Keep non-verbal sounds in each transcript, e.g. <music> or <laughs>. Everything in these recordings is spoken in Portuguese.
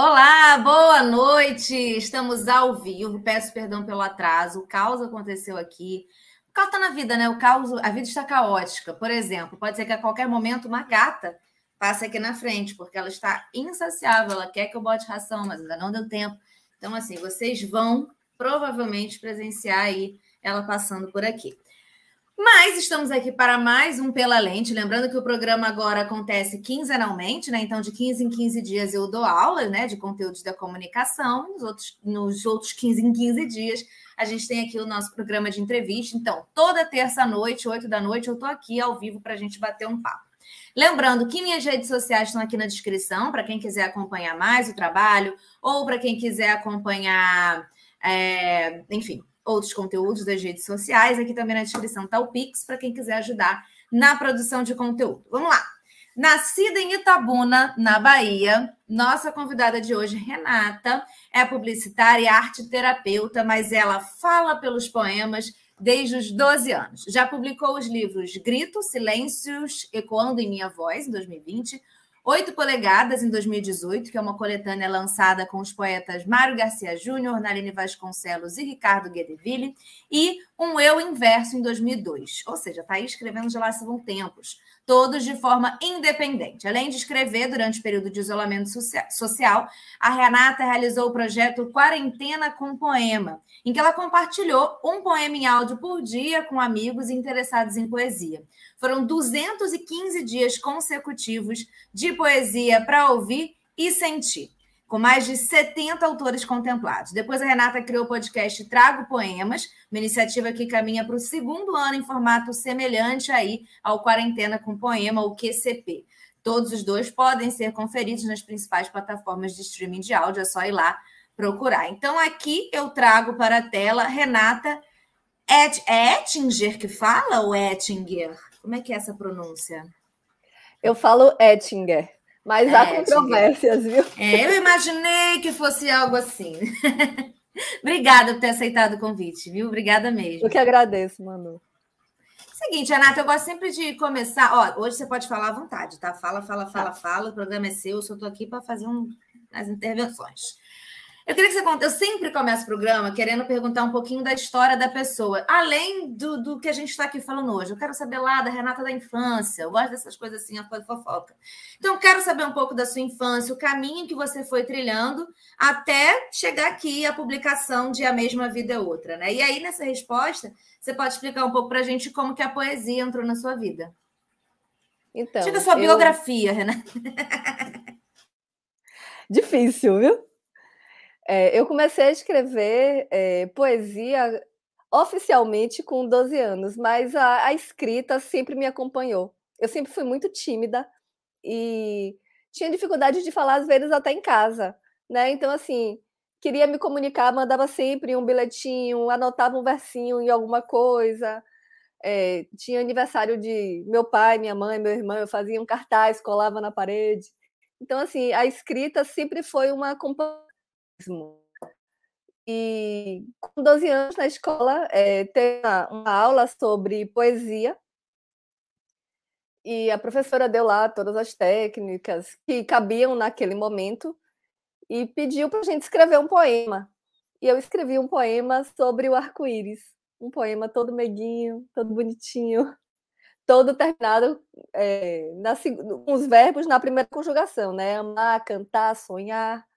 Olá, boa noite. Estamos ao vivo. Peço perdão pelo atraso. O caos aconteceu aqui. O caos está na vida, né? O caos, a vida está caótica. Por exemplo, pode ser que a qualquer momento uma gata passe aqui na frente, porque ela está insaciável. Ela quer que eu bote ração, mas ainda não deu tempo. Então, assim, vocês vão provavelmente presenciar aí ela passando por aqui. Mas estamos aqui para mais um Pela Lente. Lembrando que o programa agora acontece quinzenalmente, né? Então, de 15 em 15 dias eu dou aula né, de conteúdos da comunicação. Nos outros, nos outros 15 em 15 dias, a gente tem aqui o nosso programa de entrevista. Então, toda terça-noite, 8 da noite, eu estou aqui ao vivo para a gente bater um papo. Lembrando que minhas redes sociais estão aqui na descrição para quem quiser acompanhar mais o trabalho ou para quem quiser acompanhar, é, enfim, outros conteúdos das redes sociais. Aqui também na descrição está o Pix para quem quiser ajudar na produção de conteúdo. Vamos lá. Nascida em Itabuna, na Bahia, nossa convidada de hoje, Renata, é publicitária e arte terapeuta, mas ela fala pelos poemas desde os 12 anos. Já publicou os livros Grito, Silêncios, Ecoando em Minha Voz, em 2020, 8 polegadas em 2018, que é uma coletânea lançada com os poetas Mário Garcia Júnior, Naline Vasconcelos e Ricardo Guedeville, e um Eu Inverso em 2002. Ou seja, está aí escrevendo de lá se vão tempos todos de forma independente. Além de escrever durante o período de isolamento social, a Renata realizou o projeto Quarentena com Poema, em que ela compartilhou um poema em áudio por dia com amigos interessados em poesia. Foram 215 dias consecutivos de poesia para ouvir e sentir com mais de 70 autores contemplados. Depois a Renata criou o podcast Trago Poemas, uma iniciativa que caminha para o segundo ano em formato semelhante aí ao Quarentena com Poema, ou QCP. Todos os dois podem ser conferidos nas principais plataformas de streaming de áudio, é só ir lá procurar. Então aqui eu trago para a tela Renata Et é Ettinger que fala ou Ettinger? Como é que é essa pronúncia? Eu falo Ettinger. Mas há é, controvérsias, viu? É, eu imaginei que fosse algo assim. <laughs> Obrigada por ter aceitado o convite, viu? Obrigada mesmo. Eu que agradeço, Manu. Seguinte, Renata, eu gosto sempre de começar. Ó, hoje você pode falar à vontade, tá? Fala, fala, fala, tá. fala. O programa é seu, eu só estou aqui para fazer um, as intervenções. Eu queria que você conte. Eu sempre começo o programa querendo perguntar um pouquinho da história da pessoa, além do, do que a gente está aqui falando hoje. Eu quero saber lá da Renata da infância. Eu gosto dessas coisas assim, a fofoca. Então, eu quero saber um pouco da sua infância, o caminho que você foi trilhando até chegar aqui a publicação de A Mesma Vida é Outra, né? E aí, nessa resposta, você pode explicar um pouco para a gente como que a poesia entrou na sua vida. Então. Diga a sua eu... biografia, Renata. <laughs> Difícil, viu? É, eu comecei a escrever é, poesia oficialmente com 12 anos, mas a, a, escrita sempre me acompanhou. Eu sempre fui muito tímida e tinha dificuldade de falar, às vezes, até em casa. Né? Então, assim, queria me comunicar, mandava sempre um bilhetinho, anotava um versinho em alguma coisa. É, tinha aniversário de meu pai, minha mãe, meu irmão, eu fazia um cartaz, colava na parede. Então, assim, a escrita sempre foi uma companhia e com 12 anos na escola, é, tem uma, uma aula sobre poesia. E a professora deu lá todas as técnicas que cabiam naquele momento e pediu para a gente escrever um poema. E eu escrevi um poema sobre o arco-íris. Um poema todo meiguinho, todo bonitinho, <laughs> todo terminado é, na, com os verbos na primeira conjugação, né? Amar, cantar, sonhar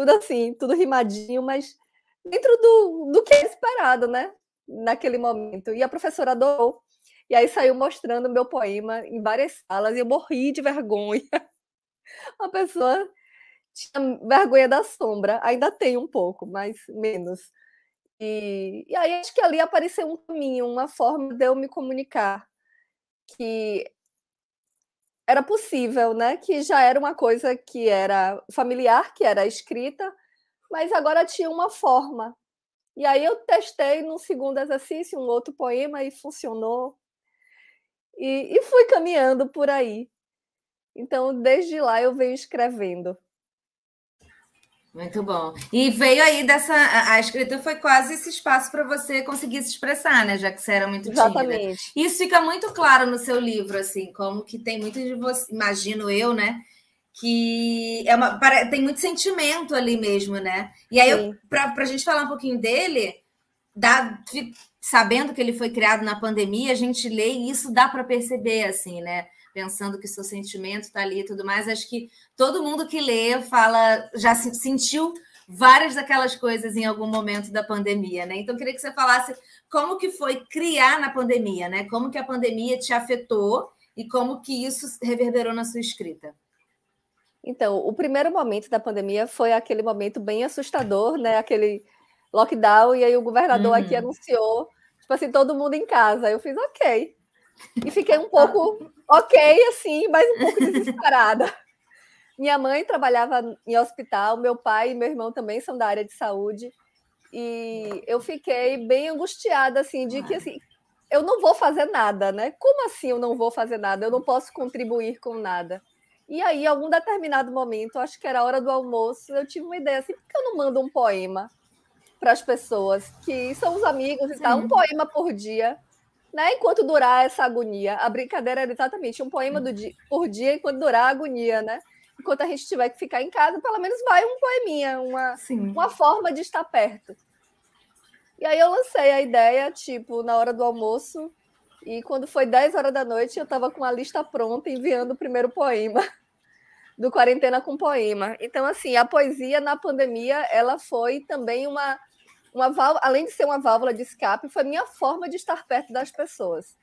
tudo assim, tudo rimadinho, mas dentro do, do que é esperado, né? Naquele momento. E a professora adorou. E aí saiu mostrando meu poema em várias salas e eu morri de vergonha. <laughs> A pessoa tinha vergonha da sombra, ainda tem um pouco, mas menos. E, e aí acho que ali apareceu um caminho, uma forma de eu me comunicar que era possível, né? Que já era uma coisa que era familiar, que era escrita, mas agora tinha uma forma. E aí eu testei no segundo exercício um outro poema e funcionou. E, e fui caminhando por aí. Então, desde lá eu venho escrevendo. Muito bom. E veio aí dessa. A, escrita foi quase esse espaço para você conseguir se expressar, né? Já que você era muito tímida. Exatamente. Isso fica muito claro no seu livro, assim, como que tem muito de você, imagino eu, né? que é uma, tem muito sentimento ali mesmo, né? E aí, para a gente falar um pouquinho dele, dá, sabendo que ele foi criado na pandemia, a gente lê e isso dá para perceber, assim, né? Pensando que seu sentimento está ali e tudo mais, acho que todo mundo que lê fala, já sentiu várias daquelas coisas em algum momento da pandemia, né? Então, queria que você falasse como que foi criar na pandemia, né? Como que a pandemia te afetou e como que isso reverberou na sua escrita. Então, o primeiro momento da pandemia foi aquele momento bem assustador, né? Aquele lockdown, e aí o governador uhum. aqui anunciou, tipo assim, todo mundo em casa. Eu fiz ok. E fiquei um pouco ok, assim, mas um pouco desesperada. Minha mãe trabalhava em hospital, meu pai e meu irmão também são da área de saúde. E eu fiquei bem angustiada, assim, de que assim, eu não vou fazer nada, né? Como assim eu não vou fazer nada? Eu não posso contribuir com nada. E aí, em algum determinado momento, acho que era a hora do almoço, eu tive uma ideia assim, por que eu não mando um poema para as pessoas que são os amigos e tal, um poema por dia, né? Enquanto durar essa agonia. A brincadeira era exatamente um poema do dia, por dia enquanto durar a agonia, né? Enquanto a gente tiver que ficar em casa, pelo menos vai um poeminha, uma, uma forma de estar perto. E aí eu lancei a ideia, tipo, na hora do almoço, e quando foi 10 horas da noite, eu estava com a lista pronta, enviando o primeiro poema do Quarentena com Poema. Então, assim, a poesia na pandemia, ela foi também uma, uma válvula, além de ser uma válvula de escape, foi minha forma de estar perto das pessoas.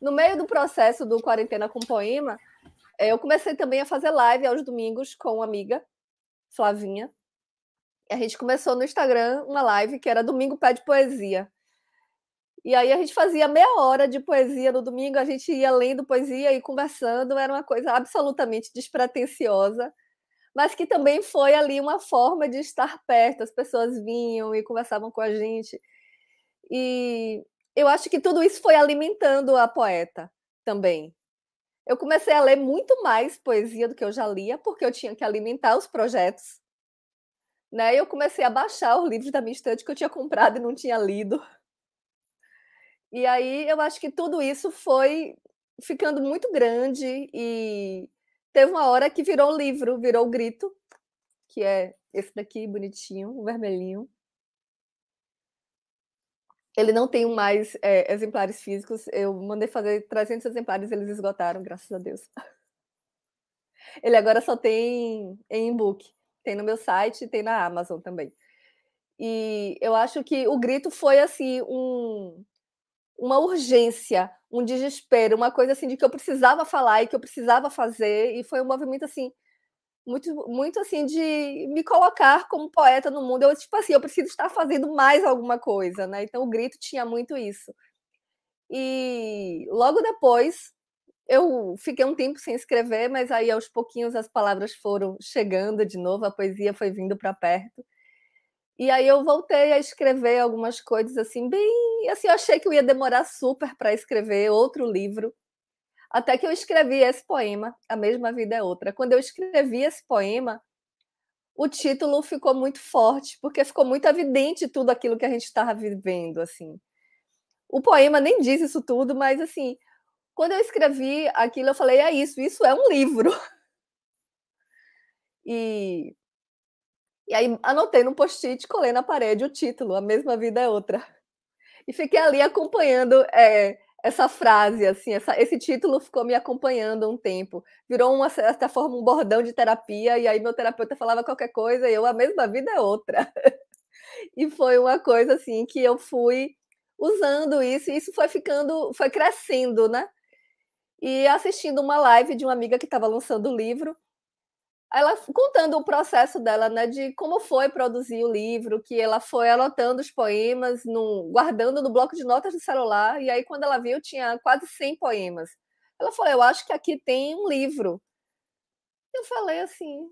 No meio do processo do Quarentena com Poema, eu comecei também a fazer live aos domingos com uma amiga, Flavinha. A gente começou no Instagram uma live que era Domingo Pede Poesia. E aí a gente fazia meia hora de poesia no domingo, a gente ia lendo poesia e conversando, era uma coisa absolutamente despretensiosa, mas que também foi ali uma forma de estar perto, as pessoas vinham e conversavam com a gente. E eu acho que tudo isso foi alimentando a poeta também. Eu comecei a ler muito mais poesia do que eu já lia, porque eu tinha que alimentar os projetos. Né? Eu comecei a baixar os livros da minha estante que eu tinha comprado e não tinha lido. E aí eu acho que tudo isso foi ficando muito grande e teve uma hora que virou livro, virou o Grito, que é esse daqui, bonitinho, o vermelhinho. Ele não tem mais é, exemplares físicos. Eu mandei fazer 300 exemplares, eles esgotaram, graças a Deus. <laughs> Ele agora só tem em e-book. Tem no meu site, tem na Amazon também. E eu acho que o grito foi assim um uma urgência, um desespero, uma coisa assim de que eu precisava falar e que eu precisava fazer, e foi um movimento assim muito muito assim de me colocar como poeta no mundo. Eu tipo assim, eu preciso estar fazendo mais alguma coisa, né? Então o grito tinha muito isso. E logo depois eu fiquei um tempo sem escrever, mas aí aos pouquinhos as palavras foram chegando de novo, a poesia foi vindo para perto. E aí eu voltei a escrever algumas coisas assim, bem, assim, eu achei que eu ia demorar super para escrever outro livro. Até que eu escrevi esse poema, A Mesma Vida é Outra. Quando eu escrevi esse poema, o título ficou muito forte, porque ficou muito evidente tudo aquilo que a gente estava vivendo, assim. O poema nem diz isso tudo, mas assim, quando eu escrevi aquilo, eu falei, é isso, isso é um livro. <laughs> E e aí anotei no post-it, colei na parede o título, A Mesma Vida é Outra. E fiquei ali acompanhando é, essa frase, assim, essa, esse título ficou me acompanhando um tempo. Virou, uma certa forma, um bordão de terapia, e aí meu terapeuta falava qualquer coisa, e eu, a mesma vida é outra. <laughs> e foi uma coisa, assim, que eu fui usando isso, e isso foi ficando, foi crescendo, né? E assistindo uma live de uma amiga que estava lançando o livro, ela contando o processo dela, né, de como foi produzir o livro, que ela foi anotando os poemas, no, guardando no bloco de notas do celular, e aí quando ela viu tinha quase 100 poemas. Ela falou: "Eu acho que aqui tem um livro". Eu falei assim: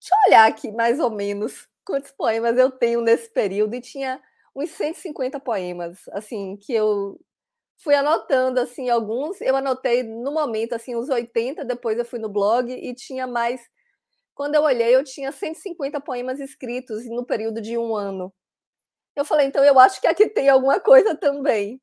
"Deixa eu olhar aqui mais ou menos quantos poemas eu tenho nesse período" e tinha uns 150 poemas, assim, que eu fui anotando assim alguns, eu anotei no momento assim uns 80, depois eu fui no blog e tinha mais quando eu olhei, eu tinha 150 poemas escritos no período de um ano. Eu falei, então eu acho que aqui tem alguma coisa também.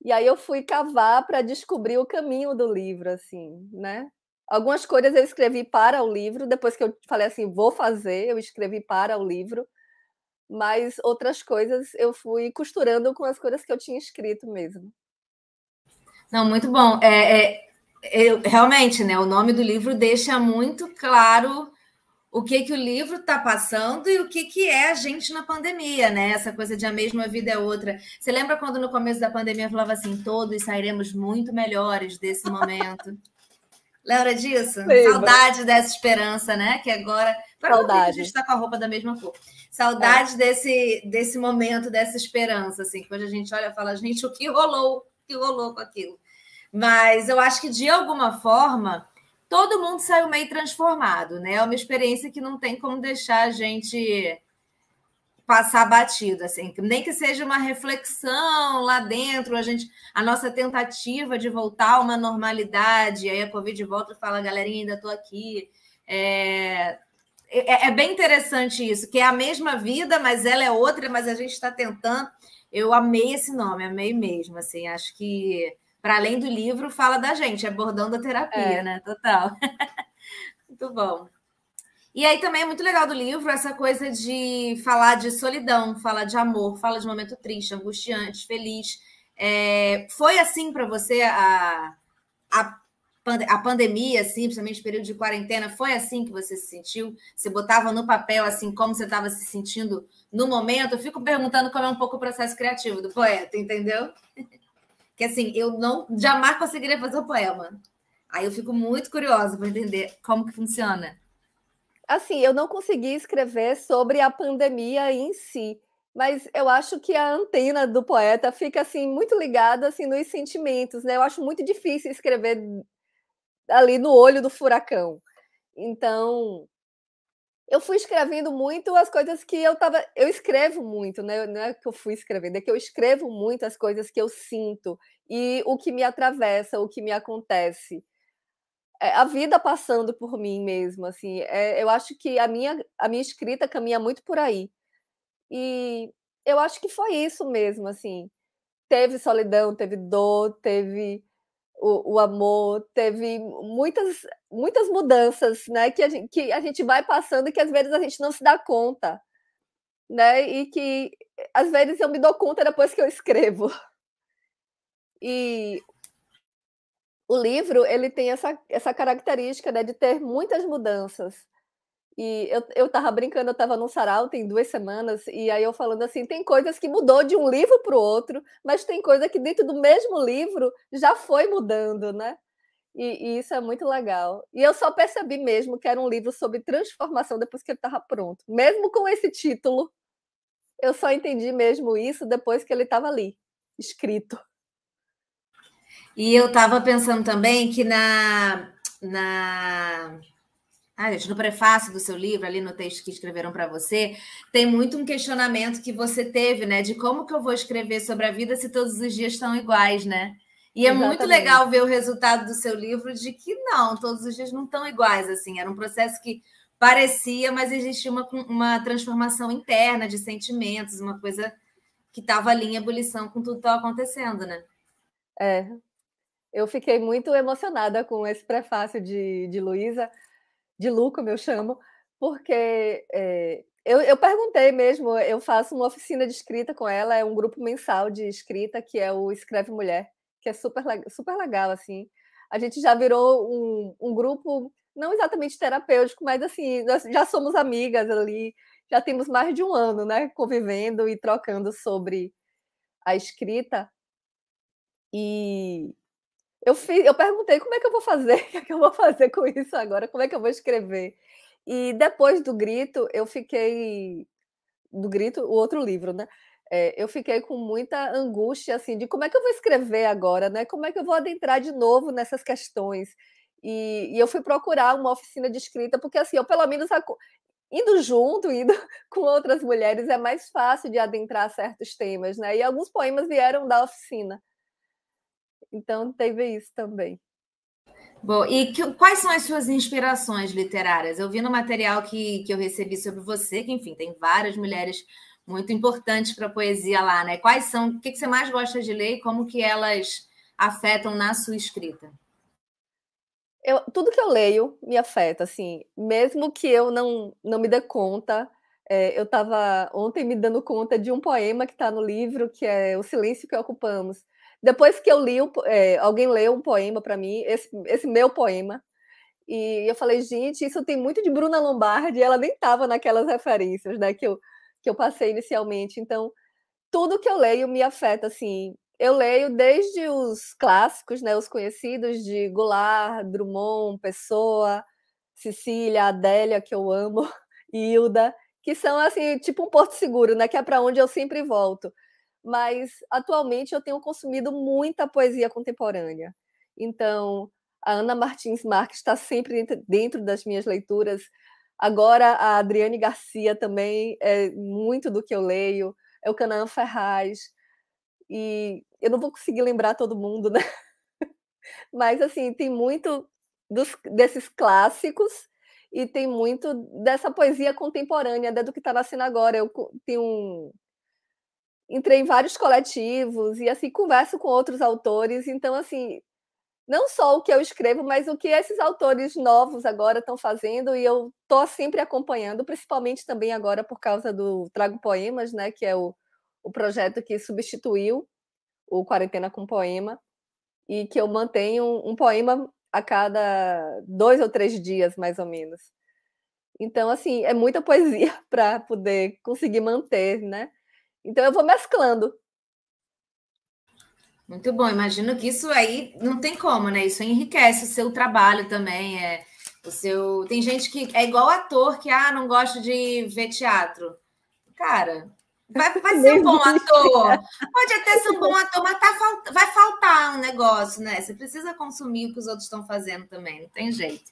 E aí eu fui cavar para descobrir o caminho do livro, assim, né? Algumas coisas eu escrevi para o livro, depois que eu falei assim, vou fazer, eu escrevi para o livro, mas outras coisas eu fui costurando com as coisas que eu tinha escrito mesmo. Não, muito bom. É, é, é realmente, né? O nome do livro deixa muito claro o que que o livro está passando e o que que é a gente na pandemia, né? Essa coisa de a mesma vida é outra. Você lembra quando no começo da pandemia eu falava assim, todos sairemos muito melhores desse momento? <laughs> Lembra disso? Lembra. Saudade dessa esperança, né? Que agora. Saudade. A gente está com a roupa da mesma cor. Saudade é. desse, desse momento, dessa esperança, assim, quando a gente olha e fala, gente, o que rolou? O que rolou com aquilo? Mas eu acho que, de alguma forma, todo mundo saiu meio transformado, né? É uma experiência que não tem como deixar a gente passar batido, assim, nem que seja uma reflexão lá dentro, a gente, a nossa tentativa de voltar a uma normalidade, aí a Covid volta e fala, galerinha, ainda estou aqui. É, é, é, bem interessante isso, que é a mesma vida, mas ela é outra, mas a gente está tentando. Eu amei esse nome, amei mesmo, assim, acho que para além do livro, fala da gente, abordando a terapia, é. né? Total. <laughs> muito bom. E aí também é muito legal do livro essa coisa de falar de solidão, falar de amor, fala de momento triste, angustiante, feliz. É, foi assim para você a, a, a pandemia, assim, principalmente período de quarentena, foi assim que você se sentiu? Você botava no papel assim como você estava se sentindo no momento? Eu fico perguntando como é um pouco o processo criativo do poeta, entendeu? <laughs> que assim, eu não jamais conseguiria fazer o poema. Aí eu fico muito curiosa para entender como que funciona. Assim, eu não consegui escrever sobre a pandemia em si, mas eu acho que a antena do poeta fica assim muito ligada assim nos sentimentos, né? Eu acho muito difícil escrever ali no olho do furacão. Então, eu fui escrevendo muito as coisas que eu estava. Eu escrevo muito, né? Não é que eu fui escrevendo, é que eu escrevo muito as coisas que eu sinto e o que me atravessa, o que me acontece. É, a vida passando por mim mesmo, assim. É, eu acho que a minha, a minha escrita caminha muito por aí. E eu acho que foi isso mesmo, assim. Teve solidão, teve dor, teve o, o, amor, teve muitas, muitas mudanças, né? Que a, gente, que a gente vai passando e que às vezes a gente não se dá conta, né? E que às vezes eu me dou conta depois que eu escrevo. E o livro ele tem essa, essa característica né, de ter muitas mudanças. E eu, eu tava brincando, eu tava num sarau tem duas semanas, e aí eu falando assim, tem coisas que mudou de um livro para o outro, mas tem coisa que dentro do mesmo livro já foi mudando, né? E, e, isso é muito legal. E eu só percebi mesmo que era um livro sobre transformação depois que ele estava pronto. Mesmo com esse título, eu só entendi mesmo isso depois que ele estava ali, escrito. E eu estava pensando também que na, na ah, gente, no prefácio do seu livro, ali no texto que escreveram para você, tem muito um questionamento que você teve, né? De como que eu vou escrever sobre a vida se todos os dias estão iguais, né? E é muito legal ver o resultado do seu livro de que não, todos os dias não estão iguais, assim. Era um processo que parecia, mas existia uma, uma transformação interna de sentimentos, uma coisa que estava ali em ebulição com tudo que estava acontecendo, né? É, eu fiquei muito emocionada com esse prefácio de, de Luísa, de Lu, como eu chamo, porque é, eu, eu, perguntei mesmo, eu faço uma oficina de escrita com ela, é um grupo mensal de escrita, que é o Escreve Mulher, que é super, super legal, assim. A gente já virou um, um grupo, não exatamente terapêutico, mas assim, nós já somos amigas ali, já temos mais de um ano, né, convivendo e trocando sobre a escrita. E eu, fiz, eu perguntei como é que eu vou fazer, <laughs> o que, é que eu vou fazer com isso agora, como é que eu vou escrever. E depois do grito, eu fiquei. Do grito, o outro livro, né? É, eu fiquei com muita angústia, assim, de como é que eu vou escrever agora, né? Como é que eu vou adentrar de novo nessas questões? E, e eu fui procurar uma oficina de escrita, porque, assim, eu pelo menos indo junto, indo <laughs> com outras mulheres, é mais fácil de adentrar certos temas, né? E alguns poemas vieram da oficina. Então teve isso também. Bom, e que, quais são as suas inspirações literárias? Eu vi no material que, que eu recebi sobre você, que, enfim, tem várias mulheres muito importantes para a poesia lá, né? Quais são, o que, que você mais gosta de ler e como que elas afetam na sua escrita? Eu, tudo que eu leio me afeta, assim, mesmo que eu não, não me dê conta. É, eu estava ontem me dando conta de um poema que está no livro, que é O Silêncio que Ocupamos. Depois que eu li, é, alguém leu um poema para mim, esse, esse meu poema, e eu falei, gente, isso tem muito de Bruna Lombardi, e ela nem estava naquelas referências né, que, eu, que eu passei inicialmente. Então, tudo que eu leio me afeta, assim. Eu leio desde os clássicos, né, os conhecidos de Goulart, Drummond, Pessoa, Cecília, Adélia, que eu amo, <laughs> Hilda, que são assim, tipo um porto seguro, né, que é para onde eu sempre volto. Mas atualmente eu tenho consumido muita poesia contemporânea. Então, a Ana Martins Marques está sempre dentro das minhas leituras. Agora, a Adriane Garcia também é muito do que eu leio é o Canaã Ferraz, e eu não vou conseguir lembrar todo mundo, <laughs> né? Mas, assim, tem muito dos, desses clássicos e tem muito dessa poesia contemporânea, né, do que está nascendo agora. Eu tenho um... entrei em vários coletivos e, assim, converso com outros autores, então, assim, não só o que eu escrevo, mas o que esses autores novos agora estão fazendo, e eu estou sempre acompanhando, principalmente também agora por causa do Trago Poemas, né, que é o, o projeto que substituiu o Quarentena com Poema, e que eu mantenho um, poema a cada dois ou três dias, mais ou menos. Então, assim, é muita poesia <laughs> para poder conseguir manter, né? Então, eu vou mesclando. Muito bom. Imagino que isso aí não tem como, né? Isso enriquece o seu trabalho também. É o seu. Tem gente que é igual ator que ah, não gosta de ver teatro. Cara, Vai, vai ser um bom ator. Pode até ser um bom ator, mas tá, vai faltar um negócio, né? Você precisa consumir o que os outros estão fazendo também, não tem jeito.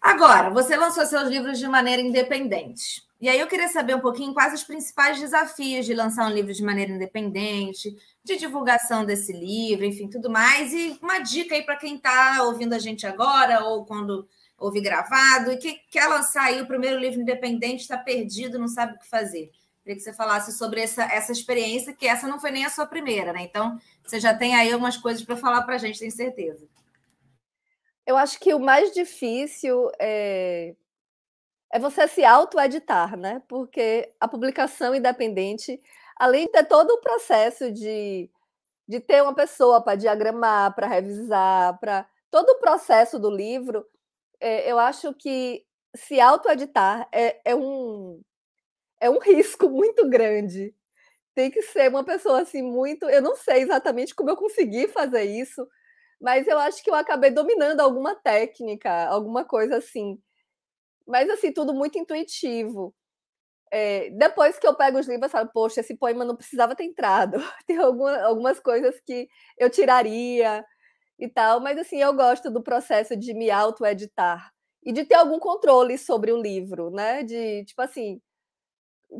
Agora, você lançou seus livros de maneira independente. E aí eu queria saber um pouquinho quais os principais desafios de lançar um livro de maneira independente, de divulgação desse livro, enfim, tudo mais. E uma dica aí para quem está ouvindo a gente agora ou quando ouve gravado e que quer lançar aí o primeiro livro independente, está perdido, não sabe o que fazer. Queria que você falasse sobre essa, essa experiência, que essa não foi nem a sua primeira, né? Então, você já tem aí algumas coisas para falar para a gente, tenho certeza. Eu acho que o mais difícil é, é você se auto-editar, né? Porque a publicação independente, além de ter todo o processo de, de ter uma pessoa para diagramar, para revisar, para todo o processo do livro, é, eu acho que se auto-editar é, é um é um <laughs> risco muito grande. Tem que ser uma pessoa assim muito. Eu não sei exatamente como eu consegui fazer isso, mas eu acho que eu acabei dominando alguma técnica, alguma coisa assim. Mas assim, tudo muito intuitivo. É, depois que eu pego os livros, eu falo, poxa, esse poema não precisava ter entrado. <laughs> Tem alguma, algumas coisas que eu tiraria e tal, mas assim, eu gosto do processo de me auto-editar e de ter algum controle sobre o livro, né? De, tipo assim,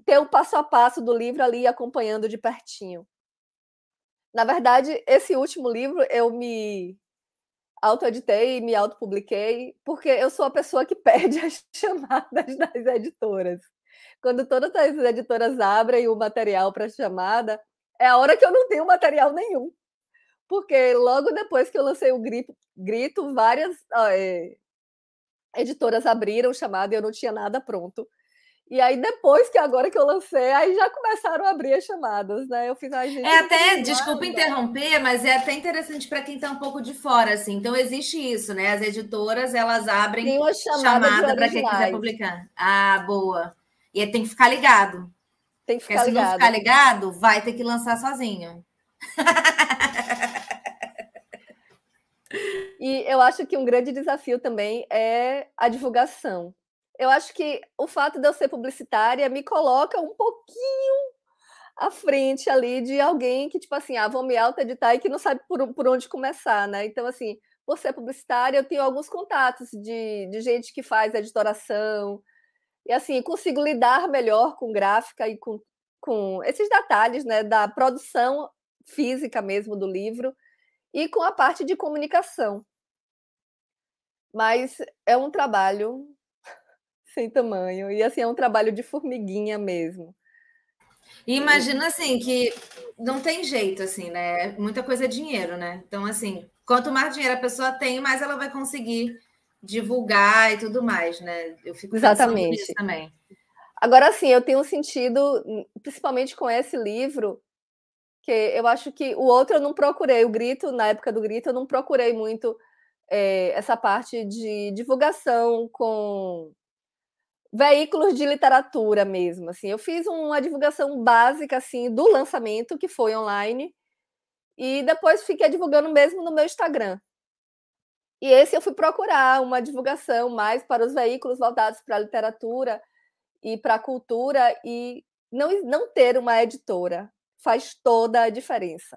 ter o passo a passo do livro ali acompanhando de pertinho. Na verdade, esse último livro eu me autoeditei, me autopubliquei, porque eu sou a pessoa que <laughs> perde as chamadas das editoras. Quando todas as editoras abrem o material para chamada, é a hora que eu não tenho material nenhum. Porque logo depois que eu lancei o Grito, grito várias é, editoras abriram chamada e eu não tinha nada pronto. E aí, depois que agora que eu lancei, aí já começaram a abrir as chamadas, né? Eu fiz a gente. É até, desculpa interromper, mas é até interessante para quem está um pouco de fora, assim. Então, existe isso, né? As editoras elas abrem tem uma chamada, chamada para quem quiser publicar. Ah, boa. E tem que ficar ligado. Tem que ficar Porque ligado. se não ficar ligado, vai ter que lançar sozinho. <laughs> e eu acho que um grande desafio também é a divulgação eu acho que o fato de eu ser publicitária me coloca um pouquinho à frente ali de alguém que, tipo assim, ah, vou me auto-editar e que não sabe por, por onde começar, né? Então, assim, por ser publicitária, eu tenho alguns contatos de, de gente que faz editoração, e assim, consigo lidar melhor com gráfica e com, com esses detalhes, né, da produção física mesmo do livro e com a parte de comunicação. Mas é um trabalho sem tamanho. E assim, é um trabalho de formiguinha mesmo. E imagina assim que não tem jeito, assim, né? Muita coisa é dinheiro, né? Então, assim, quanto mais dinheiro a pessoa tem, mais ela vai conseguir divulgar e tudo mais, né? Eu fico Exatamente. também. Agora, sim, eu tenho sentido, principalmente com esse livro, que eu acho que o outro eu não procurei, o Grito, na época do Grito, eu não procurei muito é, essa parte de divulgação com veículos de literatura mesmo, assim. Eu fiz uma divulgação básica, assim, do lançamento, que foi online, e depois fiquei divulgando mesmo no meu Instagram. E esse eu fui procurar uma divulgação mais para os veículos voltados para a literatura e para a cultura e não, não ter uma editora faz toda a diferença.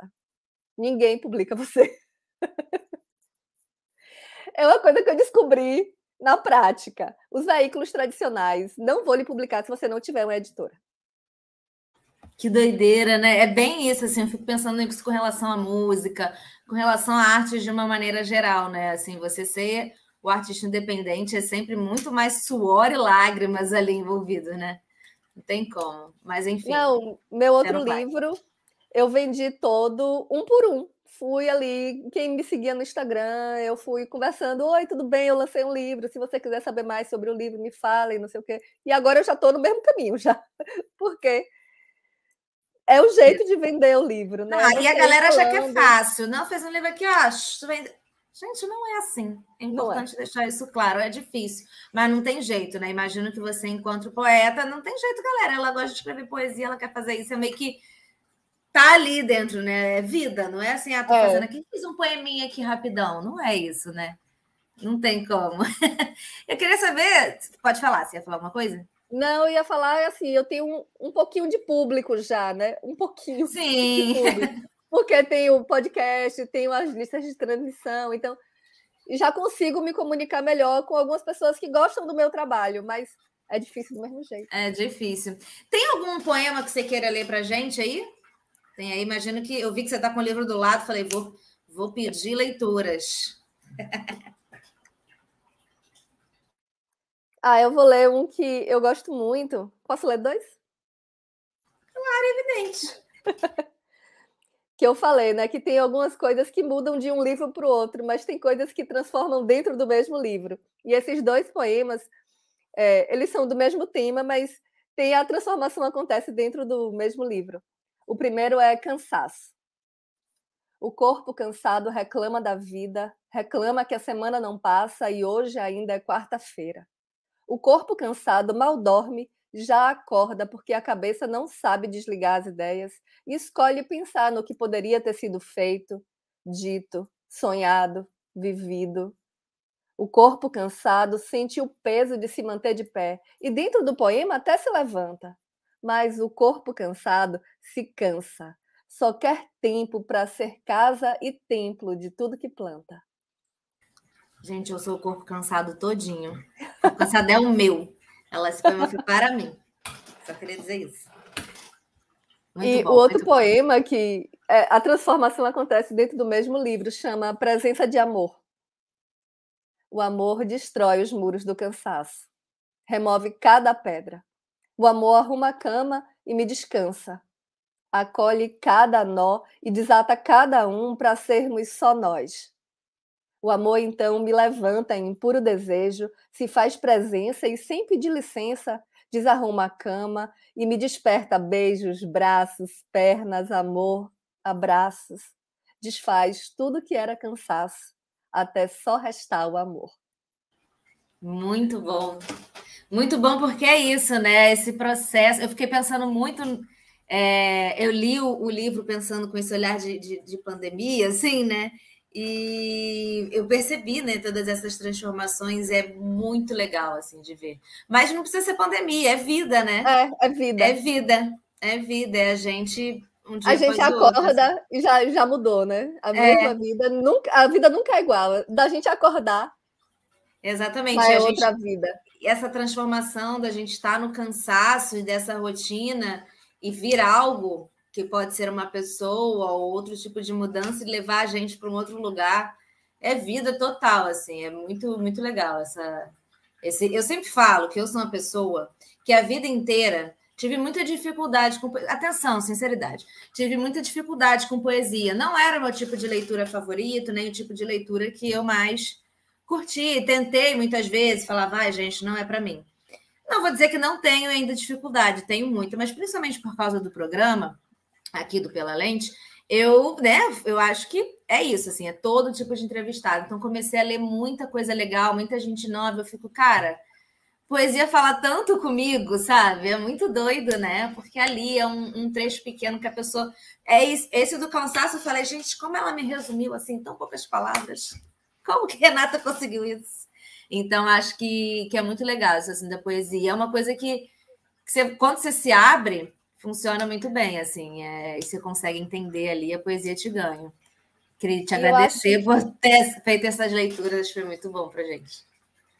Ninguém publica você. <laughs> é uma coisa que eu descobri na prática. Os veículos tradicionais não vão lhe publicar se você não tiver uma editora. Que doideira, né? É bem isso, assim, eu fico pensando nisso com relação à música, com relação à arte de uma maneira geral, né? Assim, você ser o artista independente é sempre muito mais suor e lágrimas ali envolvido, né? Não tem como. Mas enfim. Não, meu outro livro eu vendi todo um por um. Fui ali, quem me seguia no Instagram, eu fui conversando, oi, tudo bem? Eu lancei um livro. Se você quiser saber mais sobre o livro, me fale, não sei o quê. E agora eu já estou no mesmo caminho, já. <laughs> Porque é o jeito de vender o livro, né? Ah, e a galera falando... acha que é fácil. Não, fez um livro aqui, ó. Gente, não é assim. É, é. importante é. deixar isso claro. É difícil, mas não tem jeito, né? Imagino que você encontra o poeta, não tem jeito, galera. Ela gosta de escrever poesia, ela quer fazer isso. É meio que tá ali dentro, né? É vida, não é assim, ah, tô é. fazendo aqui, fiz um poeminha aqui rapidão. Não é isso, né? Não tem como. <laughs> Eu queria saber, pode falar, você ia falar alguma coisa? Não, eu ia falar assim, eu tenho um, um pouquinho de público já, né? Um pouquinho Sim. de público. Porque tem o podcast, tem as listas de transmissão, então já consigo me comunicar melhor com algumas pessoas que gostam do meu trabalho, mas é difícil do mesmo jeito. É difícil. Tem algum poema que você queira ler para gente aí? Tem aí, imagino que eu vi que você está com o livro do lado, falei, vou, vou pedir leituras. <laughs> Ah, eu vou ler um que eu gosto muito. Posso ler dois? Claro, evidente. <laughs> que eu falei, né? Que tem algumas coisas que mudam de um livro para o outro, mas tem coisas que transformam dentro do mesmo livro. E esses dois poemas, é, eles são do mesmo tema, mas tem a transformação acontece dentro do mesmo livro. O primeiro é cansaço. O corpo cansado reclama da vida, reclama que a semana não passa e hoje ainda é quarta-feira. O corpo cansado mal dorme, já acorda porque a cabeça não sabe desligar as ideias e escolhe pensar no que poderia ter sido feito, dito, sonhado, vivido. O corpo cansado sente o peso de se manter de pé e, dentro do poema, até se levanta. Mas o corpo cansado se cansa, só quer tempo para ser casa e templo de tudo que planta. Gente, eu sou o corpo cansado todinho. O cansado é o meu. Ela se poema foi para mim. Só queria dizer isso. Muito e bom, o outro poema bom. que é, a transformação acontece dentro do mesmo livro chama Presença de Amor. O amor destrói os muros do cansaço, remove cada pedra. O amor arruma a cama e me descansa. Acolhe cada nó e desata cada um para sermos só nós. O amor, então, me levanta em puro desejo, se faz presença e, sem pedir licença, desarruma a cama e me desperta beijos, braços, pernas, amor, abraços. Desfaz tudo que era cansaço, até só restar o amor. Muito bom. Muito bom, porque é isso, né? Esse processo. Eu fiquei pensando muito. É, eu li o, o, livro pensando com esse olhar de, de, de pandemia, assim, né? E eu percebi, né, todas essas transformações, é muito legal, assim, de ver. Mas não precisa ser pandemia, é vida, né? É, é vida. É vida, é vida, é a gente... Um a gente acorda outro, assim. e já, já mudou, né? A é. mesma vida, nunca, a vida nunca é igual. Da gente acordar... Exatamente. É outra gente, vida. Essa transformação da gente estar no cansaço e dessa rotina e vir algo que pode ser uma pessoa ou outro tipo de mudança e levar a gente para um outro lugar. É vida total, assim, é muito, muito legal essa. Esse, eu sempre falo que eu sou uma pessoa que a vida inteira Tive muita dificuldade com. Atenção, sinceridade. Tive muita dificuldade com poesia. Não era o meu tipo de leitura favorito, nem o tipo de leitura que eu mais curti. Tentei muitas vezes, falar, vai, gente, não é para mim. Não vou dizer que não tenho ainda dificuldade, tenho muito, mas principalmente por causa do programa, aqui do Pela Lente, eu, né, eu acho que é isso, assim, é todo tipo de entrevistado. Então, comecei a ler muita coisa legal, muita gente nova. Eu fico, cara, poesia fala tanto comigo, sabe? É muito doido, né? Porque ali é um, um trecho pequeno que a pessoa. É isso, esse do cansaço, eu falei, gente, como ela me resumiu assim, tão poucas palavras. Como que Renata conseguiu isso? Então, acho que, que é muito legal isso assim, da poesia. É uma coisa que, que você, quando você se abre, funciona muito bem, assim, é, e você consegue entender ali, a poesia te ganha. Queria te agradecer por ter feito essas leituras, foi muito bom para gente.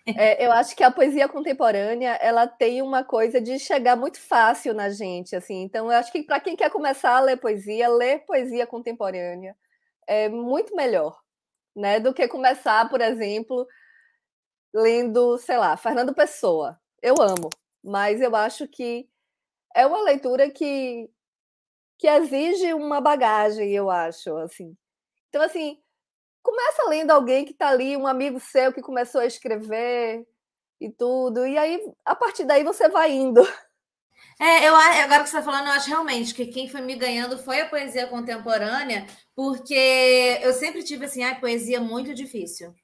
É, eu acho que a poesia contemporânea ela tem uma coisa de chegar muito fácil na gente, assim. Então, eu acho que para quem quer começar a ler poesia, ler poesia contemporânea é muito melhor, né, do que começar, por exemplo, lendo, sei lá, Fernando Pessoa. Eu amo, mas eu acho que é uma leitura que que exige uma bagagem, eu acho, assim. Então, assim, começa lendo alguém que está ali, um amigo seu que começou a escrever e tudo, e aí, a partir daí, você vai indo. É, eu agora que você está falando, eu acho realmente que quem foi me ganhando foi a poesia contemporânea, porque eu sempre tive assim, a poesia muito difícil.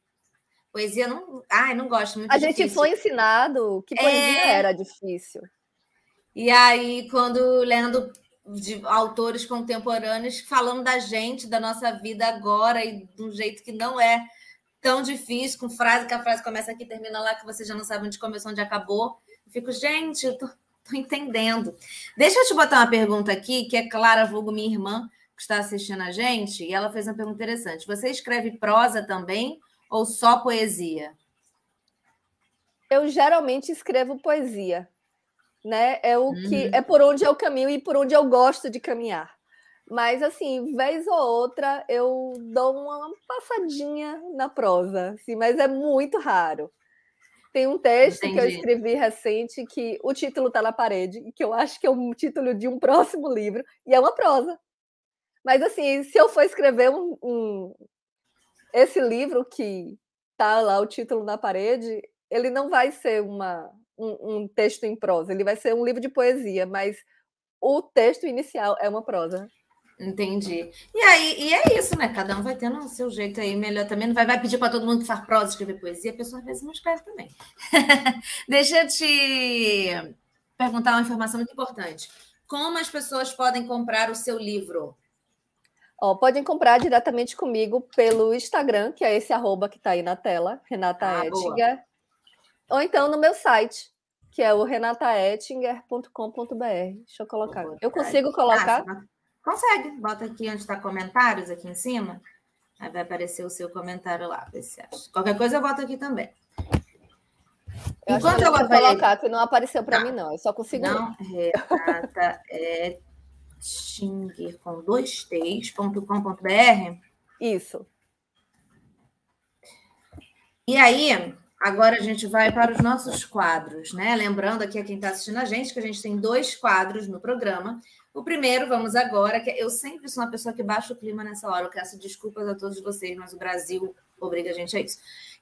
Poesia não, ai, não gosto muito. A difícil. gente foi ensinado que poesia é... era difícil. E aí, quando lendo de autores contemporâneos falando da gente, da nossa vida agora e de um jeito que não é tão difícil, com frase que a frase começa aqui termina lá, que você já não sabe onde começou, onde acabou. Eu fico, gente, eu tô, tô entendendo. Deixa eu te botar uma pergunta aqui, que é Clara Vulgo, minha irmã, que está assistindo a gente, e ela fez uma pergunta interessante. Você escreve prosa também ou só poesia? Eu geralmente escrevo poesia né? É o que uhum. é por onde eu caminho e por onde eu gosto de caminhar. Mas assim, vez ou outra eu dou uma passadinha na prosa, assim, mas é muito raro. Tem um texto Entendi. que eu escrevi recente que o título está na parede, que eu acho que é o título de um próximo livro, e é uma prosa. Mas assim, se eu for escrever um, um esse livro que tá lá o título na parede, ele não vai ser uma um, um, texto em prosa, ele vai ser um livro de poesia, mas o texto inicial é uma prosa. Entendi. E aí, e é isso, né? Cada um vai tendo o seu jeito aí melhor também. Não vai, vai pedir para todo mundo que faz prosa escrever poesia, a pessoa às vezes não escreve também. <laughs> Deixa eu te perguntar uma informação muito importante. Como as pessoas podem comprar o seu livro? Ó, podem comprar diretamente comigo pelo Instagram, que é esse arroba que está aí na tela, Renata ah, Ettinger ou então no meu site, que é o renataettinger.com.br. Deixa eu colocar. Eu consigo colocar? Ah, consegue. Bota aqui onde está comentários, aqui em cima. Aí vai aparecer o seu comentário lá, vê se acha. Qualquer coisa eu boto aqui também. Eu Enquanto eu vou colocar, que não apareceu para mim, não. Eu só consigo. Não, Renata <laughs> Ettinger com dois T's.com.br. Isso. E aí, Agora a gente vai para os nossos quadros, né? Lembrando aqui a quem está assistindo a gente que a gente tem dois quadros no programa. O primeiro, vamos agora, que eu sempre sou uma pessoa que baixa o clima nessa hora. Eu peço desculpas a todos vocês, mas o Brasil obriga a gente a isso.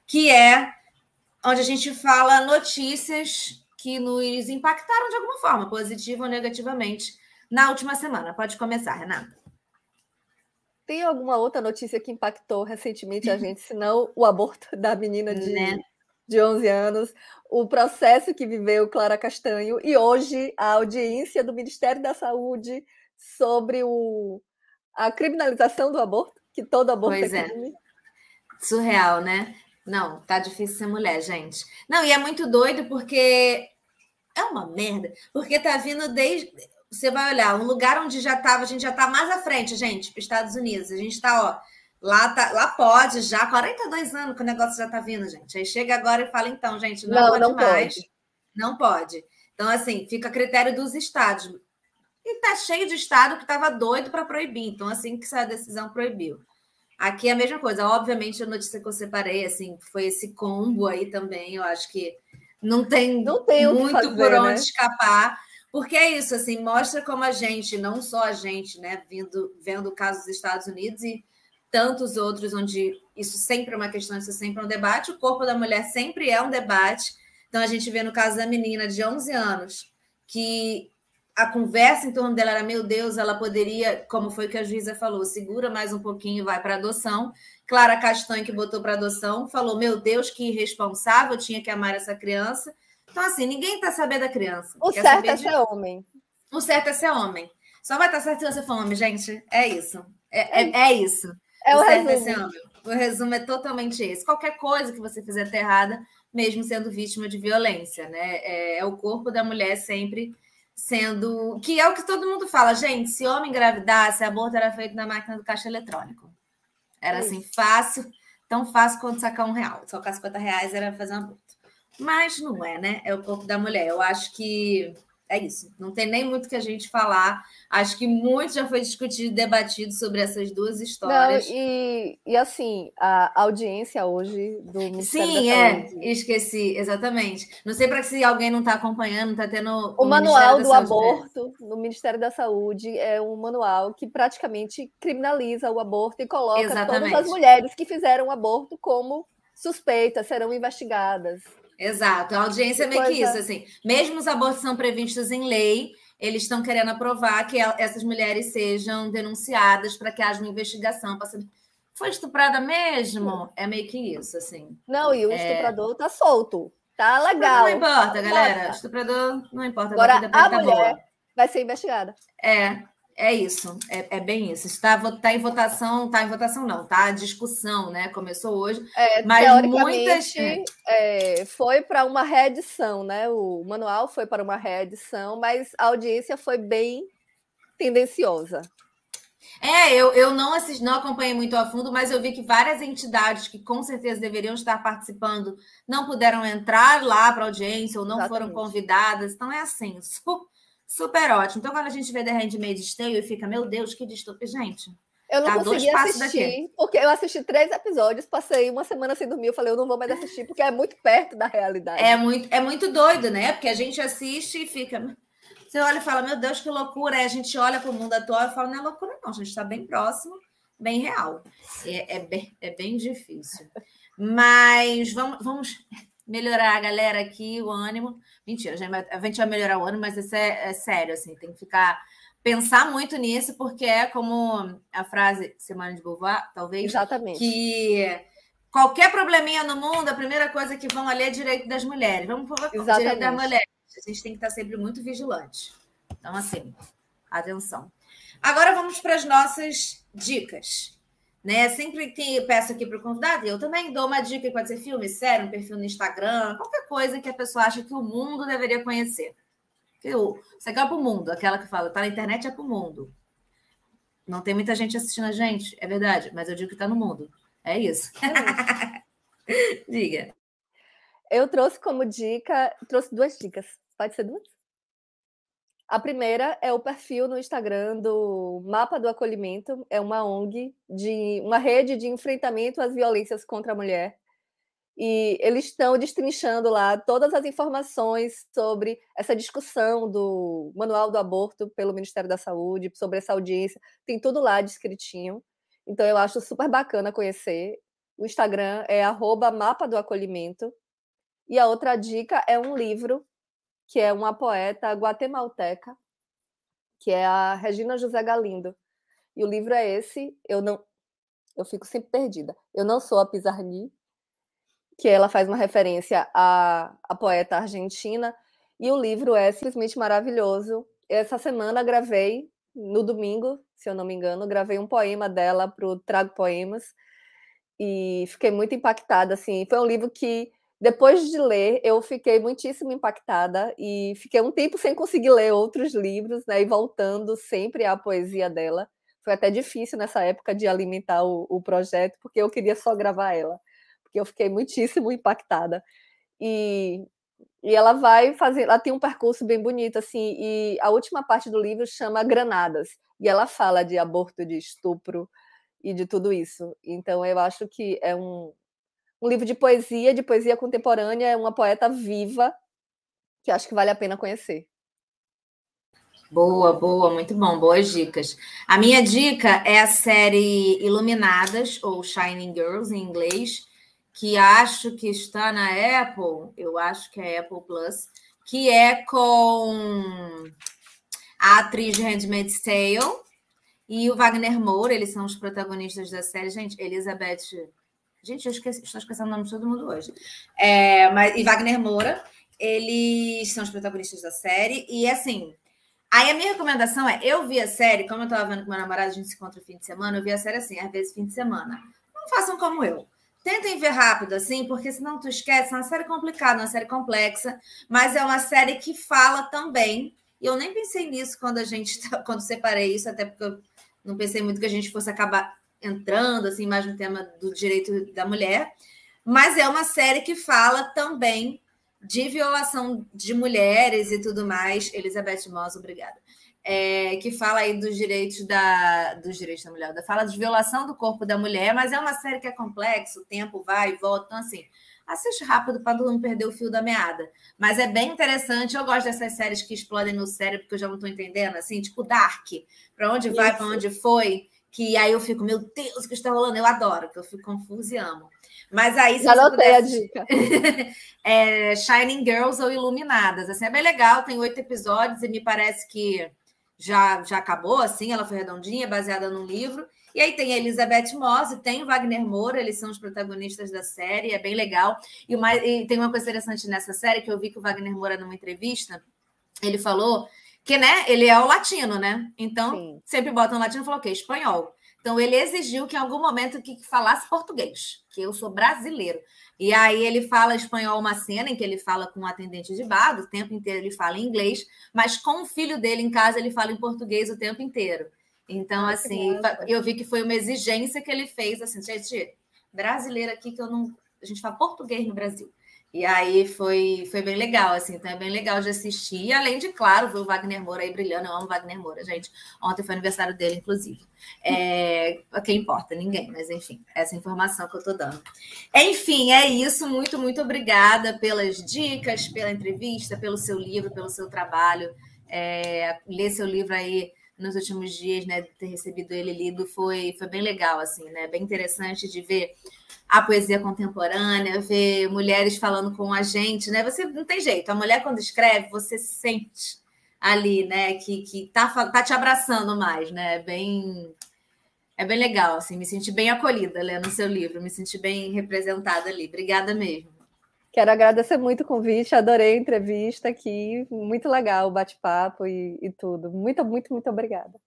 Que é onde a gente fala notícias que nos impactaram de alguma forma, positiva ou negativamente, na última semana. Pode começar, Renata. Tem alguma outra notícia que impactou recentemente a <laughs> gente, senão o aborto da menina de né? De 11 anos, o processo que viveu Clara Castanho e hoje a audiência do Ministério da Saúde sobre o, a criminalização do aborto, que todo aborto pois é, crime. Surreal, né? Não, tá difícil ser mulher, gente. Não, e é muito doido porque é uma merda, porque tá vindo desde você vai olhar, um lugar onde já estava, a gente já está mais à frente, gente, para Estados Unidos. A gente está, ó, Lá, tá, lá pode já, 42 anos que o negócio já está vindo, gente. Aí chega agora e fala, então, gente, não, não pode não mais. Pode. Não pode. Então, assim, fica a critério dos estados. E tá cheio de estado que estava doido para proibir. Então, assim que essa decisão proibiu. Aqui é a mesma coisa. Obviamente, a notícia que eu separei, assim, foi esse combo aí também. Eu acho que não tem, não tem muito fazer, por onde né? escapar. Porque é isso, assim, mostra como a gente, não só a gente, né, vindo, vendo casos dos Estados Unidos e tantos outros onde isso sempre é uma questão, isso sempre é um debate, o corpo da mulher sempre é um debate. Então a gente vê no caso da menina de 11 anos, que a conversa em torno dela era, meu Deus, ela poderia, como foi que a juíza falou, segura mais um pouquinho, vai para adoção. Clara Castanho, que botou para adoção, falou, meu Deus, que irresponsável, tinha que amar essa criança. Então, assim, ninguém está sabendo da criança. O certo é de... ser homem. O certo é ser homem. Só vai estar tá certo se você for homem, gente. É isso. É, é, é isso. É o, resumo. é homem. O resumo é totalmente esse. Qualquer coisa que você fizer errada, mesmo sendo vítima de violência, né? É, é o corpo da mulher sempre sendo. Que é o que todo mundo fala, gente. Se homem engravidasse, aborto era feito na máquina do caixa eletrônico. Era é assim, fácil, tão fácil quanto sacar um real. Sacar 50 reais era fazer um aborto. Mas não é, né? É o corpo da mulher. Eu acho que é isso. Não tem nem muito que a gente falar. Acho que muito já foi discutido e debatido sobre essas duas histórias. Não, e, e assim, a audiência hoje do Ministério Sim, é. Esqueci, exatamente. Não sei para se alguém não está acompanhando, está tendo. O, manual do aborto no Ministério da Saúde é um manual que praticamente criminaliza o aborto e coloca exatamente. todas as mulheres que fizeram o aborto como suspeitas, serão investigadas. Exato, a audiência é meio que isso, assim. Mesmo os abortos são previstos em lei, eles estão querendo aprovar que essas mulheres sejam denunciadas para que haja uma investigação para saber. Foi estuprada mesmo? É meio que isso, assim. Não, e o é... estuprador tá solto. Tá legal. Não importa, galera. Estuprador não importa. Agora, a tá mulher boa. vai ser investigada. É, é isso, é, é bem isso. Está tá em votação, está em votação não, tá? Discussão, né? Começou hoje. É, mas muitas é, foi para uma reedição, né? O manual foi para uma reedição, mas a audiência foi bem tendenciosa. É, eu, eu não assisti, não acompanhei muito a fundo, mas eu vi que várias entidades que com certeza deveriam estar participando não puderam entrar lá para audiência ou não Exatamente. foram convidadas. Então é assim, <laughs> Super ótimo. Então, quando a gente vê The Handmaid's Tale e fica, meu Deus, que distopia, gente. Eu não tá consegui assistir, porque eu assisti três episódios, passei uma semana sem dormir, eu falei, eu não vou mais assistir, porque é muito perto da realidade. É muito, é muito doido, né? Porque a gente assiste e fica. Você olha e fala, meu Deus, que loucura. Aí a gente olha para o mundo atual e fala, não é loucura, não, a gente está bem próximo, bem real. É, é, bem, é bem difícil. Mas vamos, vamos melhorar a galera aqui, o ânimo. Mentira, a gente vai melhorar o ânimo, mas isso é, é sério, assim, tem que ficar pensar muito nisso, porque é como a frase Semana de Beauvoir, talvez. Exatamente. Que qualquer probleminha no mundo, a primeira coisa que vão ali é direito das mulheres. Vamos por direito das mulheres. A gente tem que estar sempre muito vigilante. Então, assim, atenção. Agora vamos para as nossas dicas. Né? Sempre tem, peço aqui para o convidado, eu também dou uma dica, pode ser filme, série, um perfil no Instagram, qualquer coisa que a pessoa acha que o mundo deveria conhecer. Que o, você quer para o mundo, aquela que fala, tá na internet é para o mundo. Não tem muita gente assistindo a gente, é verdade, mas eu digo que está no mundo. É isso. É <laughs> Diga. Eu trouxe como dica, trouxe duas dicas. Pode ser duas? A primeira é o perfil no Instagram do Mapa do Acolhimento, é uma ONG de uma rede de enfrentamento às violências contra a mulher. E eles estão destrinchando lá todas as informações sobre essa discussão do Manual do Aborto pelo Ministério da Saúde, sobre essa audiência, tem tudo lá descritinho. Então eu acho super bacana conhecer. O Instagram é @mapa do acolhimento. E a outra dica é um livro que é uma poeta guatemalteca, que é a Regina José Galindo. E o livro é esse, eu não eu fico sempre perdida. Eu não sou a Pizarni, que ela faz uma referência à, à poeta argentina, e o livro é simplesmente maravilhoso. Essa semana gravei, no domingo, se eu não me engano, gravei um poema dela para o Trago Poemas, e fiquei muito impactada, assim. Foi um livro que depois de ler, eu fiquei muitíssimo impactada e fiquei um tempo sem conseguir ler outros livros, né? E voltando sempre à poesia dela. Foi até difícil nessa época de alimentar o, o projeto, porque eu queria só gravar ela, porque eu fiquei muitíssimo impactada. E, e ela vai fazer, ela tem um percurso bem bonito, assim, e a última parte do livro chama Granadas, e ela fala de aborto, de estupro e de tudo isso. Então eu acho que é um, um livro de poesia, de poesia contemporânea, é uma poeta viva, que acho que vale a pena conhecer. Boa, boa, muito bom, boas dicas. A minha dica é a série Iluminadas, ou Shining Girls em inglês, que acho que está na Apple, eu acho que é Apple Plus, que é com a atriz de Handmaid's Tale e o Wagner Moura, eles são os protagonistas da série. Gente, Elizabeth. Gente, eu esqueci, estou esquecendo o nome de todo mundo hoje. É, mas, e Wagner Moura, eles são os protagonistas da série. E assim, Aí a minha recomendação é: eu vi a série, como eu estava vendo com meu namorado, a gente se encontra no fim de semana, eu vi a série assim, às vezes fim de semana. Não façam como eu. Tentem ver rápido, assim, porque senão tu esquece. É uma série complicada, uma série complexa, mas é uma série que fala também. E eu nem pensei nisso quando a gente, quando separei isso, até porque eu não pensei muito que a gente fosse acabar entrando assim mais no tema do direito da mulher. Mas é uma série que fala também de violação de mulheres e tudo mais. Elizabeth Moss, obrigada. É, que fala aí dos direitos da dos direitos da mulher, da fala de violação do corpo da mulher, mas é uma série que é complexa, o tempo vai e volta, então assim, assiste rápido para não perder o fio da meada. Mas é bem interessante, eu gosto dessas séries que explodem no cérebro, porque eu já não estou entendendo, assim, tipo Dark, para onde vai, para onde foi, que aí eu fico, meu Deus, o que está rolando? Eu adoro, que eu fico confusa e amo. Mas aí, se Já você puder... a dica. <laughs> é, Shining Girls ou Iluminadas. Assim, é bem legal, tem oito episódios e me parece que já, já acabou, assim, ela foi redondinha, baseada num livro. E aí tem a Elizabeth Moss e tem o Wagner Moura, eles são os protagonistas da série, é bem legal. E, uma, e tem uma coisa interessante nessa série, que eu vi que o Wagner Moura, numa entrevista, ele falou que, né, ele é o latino, né? Então, Sim. sempre botam latino e falou o quê? Espanhol. Então, ele exigiu que em algum momento que falasse português, que eu sou brasileiro. E aí ele fala espanhol uma cena em que ele fala com um atendente de bar, o tempo inteiro ele fala em inglês, mas com o filho dele em casa ele fala em português o tempo inteiro. Então, assim, eu vi que foi uma exigência que ele fez, assim, gente, brasileiro aqui que eu não. A gente fala português no Brasil. E aí foi, foi bem legal, assim, então é bem legal de assistir. Além de, claro, ver o Wagner Moura aí brilhando. Eu amo Wagner Moura, gente. Ontem foi aniversário dele, inclusive. É, quem importa? Ninguém, mas enfim, essa informação que eu tô dando. Enfim, é isso. Muito, muito obrigada pelas dicas, pela entrevista, pelo seu livro, pelo seu trabalho. É, ler seu livro aí nos últimos dias, né? Ter recebido ele lido foi, foi bem legal, assim, né? Bem interessante de ver a poesia contemporânea, ver mulheres falando com a gente, né? Você não tem jeito, a mulher quando escreve, você sente ali, né, que, que tá, tá te abraçando mais, né? É bem é bem legal, assim, me senti bem acolhida lendo o seu livro, me senti bem representada ali. Obrigada mesmo. Quero agradecer muito o convite, adorei a entrevista aqui, muito legal o bate-papo e, e tudo. Muito, muito, muito obrigada.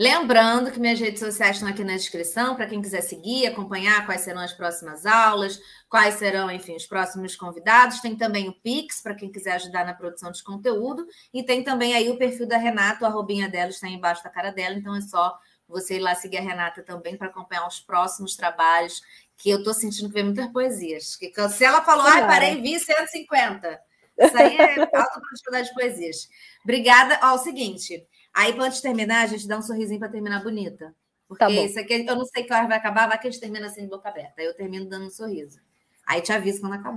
Lembrando que minhas redes sociais estão aqui na descrição para quem quiser seguir, acompanhar quais serão as próximas aulas, quais serão, enfim, os próximos convidados. Tem também o Pix para quem quiser ajudar na produção de conteúdo e tem também aí o perfil da Renata, a arrobinha dela está embaixo da cara dela, então é só você ir lá seguir a Renata também para acompanhar os próximos trabalhos, que eu estou sentindo que vem muitas poesias. Que, se ela falou, ai, parei, vi 150. Isso aí é alta quantidade de poesias. Obrigada. Ó, o seguinte, Aí, antes de terminar, a gente dá um sorrisinho para terminar bonita. Porque tá isso aqui, eu não sei que hora vai acabar, vai que a gente termina assim de boca aberta. Aí eu termino dando um sorriso. Aí te aviso quando acabar.